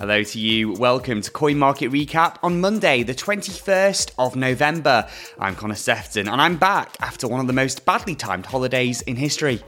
Hello to you. Welcome to Coin Market Recap on Monday, the 21st of November. I'm Connor Sefton and I'm back after one of the most badly timed holidays in history.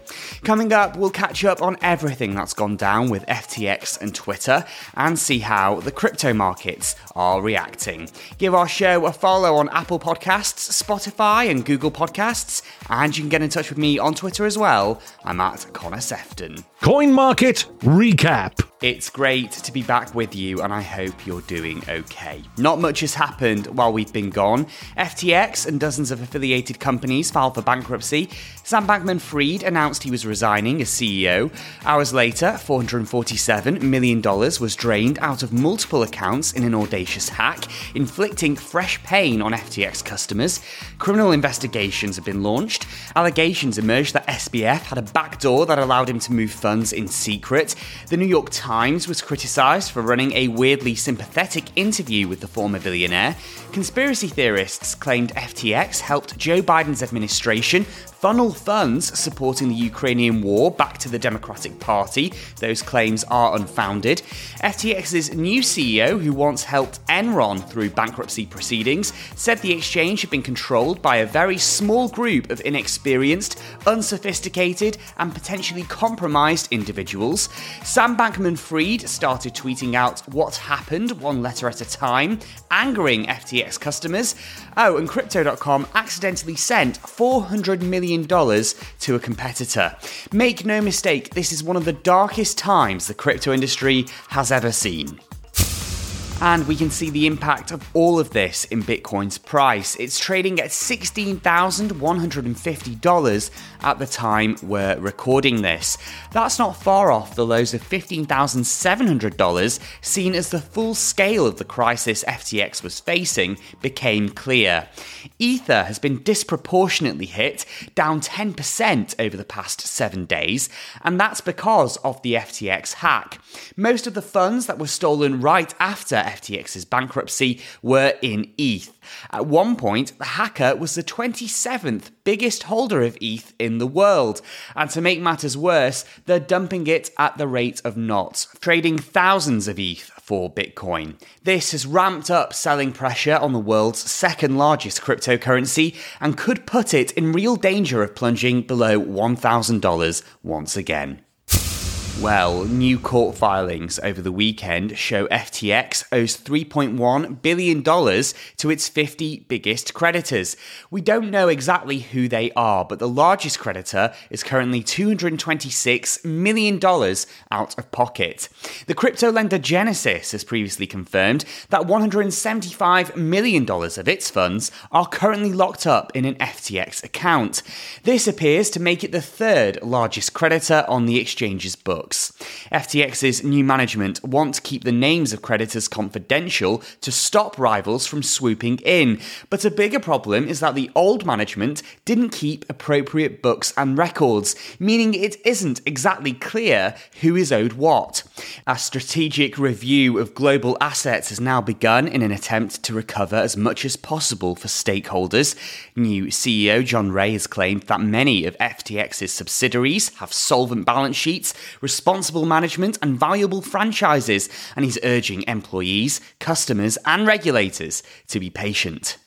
Coming up, we'll catch up on everything that's gone down with FTX and Twitter and see how the crypto markets are reacting. Give our show a follow on Apple Podcasts, Spotify, and Google Podcasts, and you can get in touch with me on Twitter as well. I'm at Connor Sefton. Coin Market Recap. It's great to be back with you, and I hope you're doing okay. Not much has happened while we've been gone. FTX and dozens of affiliated companies filed for bankruptcy. Sam Bankman Fried announced he was resigning as CEO. Hours later, $447 million was drained out of multiple accounts in an audacious hack, inflicting fresh pain on FTX customers. Criminal investigations have been launched. Allegations emerged that SBF had a backdoor that allowed him to move funds in secret. The New York Times was criticised for running a weirdly sympathetic interview with the former billionaire. Conspiracy theorists claimed FTX helped Joe Biden's administration funnel funds supporting the Ukrainian war back to the Democratic Party. Those claims are unfounded. FTX's new CEO, who once helped Enron through bankruptcy proceedings, said the exchange had been controlled by a very small group of inexperienced, unsophisticated, and potentially compromised individuals. Sam Bankman Fried started tweeting out what happened one letter at a time, angering FTX customers. Oh, and Crypto.com accidentally sent $400 million to a competitor. Make no mistake, this is one of the darkest times the crypto industry has ever seen. And we can see the impact of all of this in Bitcoin's price. It's trading at $16,150 at the time we're recording this. That's not far off the lows of $15,700 seen as the full scale of the crisis FTX was facing became clear. Ether has been disproportionately hit, down 10% over the past seven days, and that's because of the FTX hack. Most of the funds that were stolen right after FTX's bankruptcy were in ETH. At one point, the hacker was the 27th biggest holder of ETH in the world. And to make matters worse, they're dumping it at the rate of knots, trading thousands of ETH for Bitcoin. This has ramped up selling pressure on the world's second largest cryptocurrency and could put it in real danger of plunging below $1,000 once again. Well, new court filings over the weekend show FTX owes $3.1 billion to its 50 biggest creditors. We don't know exactly who they are, but the largest creditor is currently $226 million out of pocket. The crypto lender Genesis has previously confirmed that $175 million of its funds are currently locked up in an FTX account. This appears to make it the third largest creditor on the exchange's book. FTX's new management want to keep the names of creditors confidential to stop rivals from swooping in. But a bigger problem is that the old management didn't keep appropriate books and records, meaning it isn't exactly clear who is owed what. A strategic review of global assets has now begun in an attempt to recover as much as possible for stakeholders. New CEO John Ray has claimed that many of FTX's subsidiaries have solvent balance sheets, responsible management, and valuable franchises, and he's urging employees, customers, and regulators to be patient.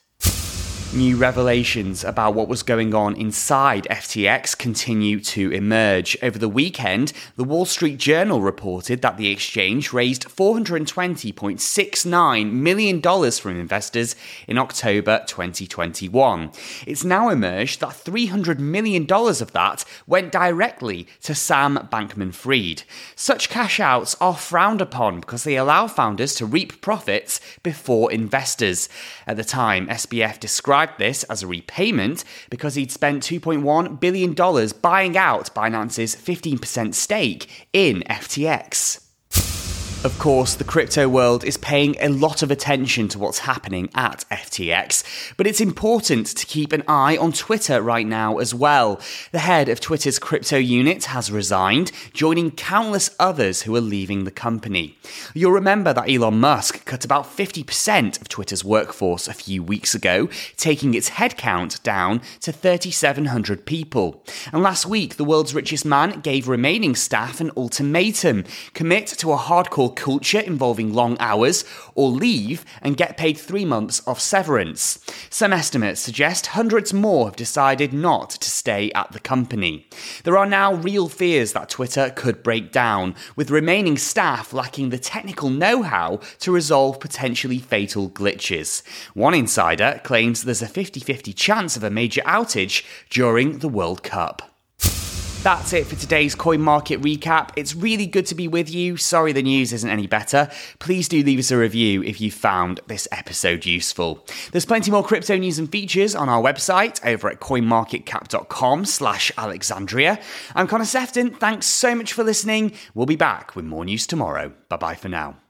New revelations about what was going on inside FTX continue to emerge. Over the weekend, the Wall Street Journal reported that the exchange raised $420.69 million from investors in October 2021. It's now emerged that $300 million of that went directly to Sam Bankman Fried. Such cash outs are frowned upon because they allow founders to reap profits before investors. At the time, SBF described described this as a repayment because he'd spent $2.1 billion buying out Binance's 15% stake in FTX. Of course, the crypto world is paying a lot of attention to what's happening at FTX, but it's important to keep an eye on Twitter right now as well. The head of Twitter's crypto unit has resigned, joining countless others who are leaving the company. You'll remember that Elon Musk cut about 50% of Twitter's workforce a few weeks ago, taking its headcount down to 3,700 people. And last week, the world's richest man gave remaining staff an ultimatum commit to a hardcore culture involving long hours, or leave and get paid three months of severance. Some estimates suggest hundreds more have decided not to stay at the company. There are now real fears that Twitter could break down, with remaining staff lacking the technical know how to resolve potentially fatal glitches. One insider claims there's a 50 50 chance of a major outage during the World Cup. That's it for today's coin market recap. It's really good to be with you. Sorry the news isn't any better. Please do leave us a review if you found this episode useful. There's plenty more crypto news and features on our website over at coinmarketcap.com slash Alexandria. I'm Connor Sefton. Thanks so much for listening. We'll be back with more news tomorrow. Bye bye for now.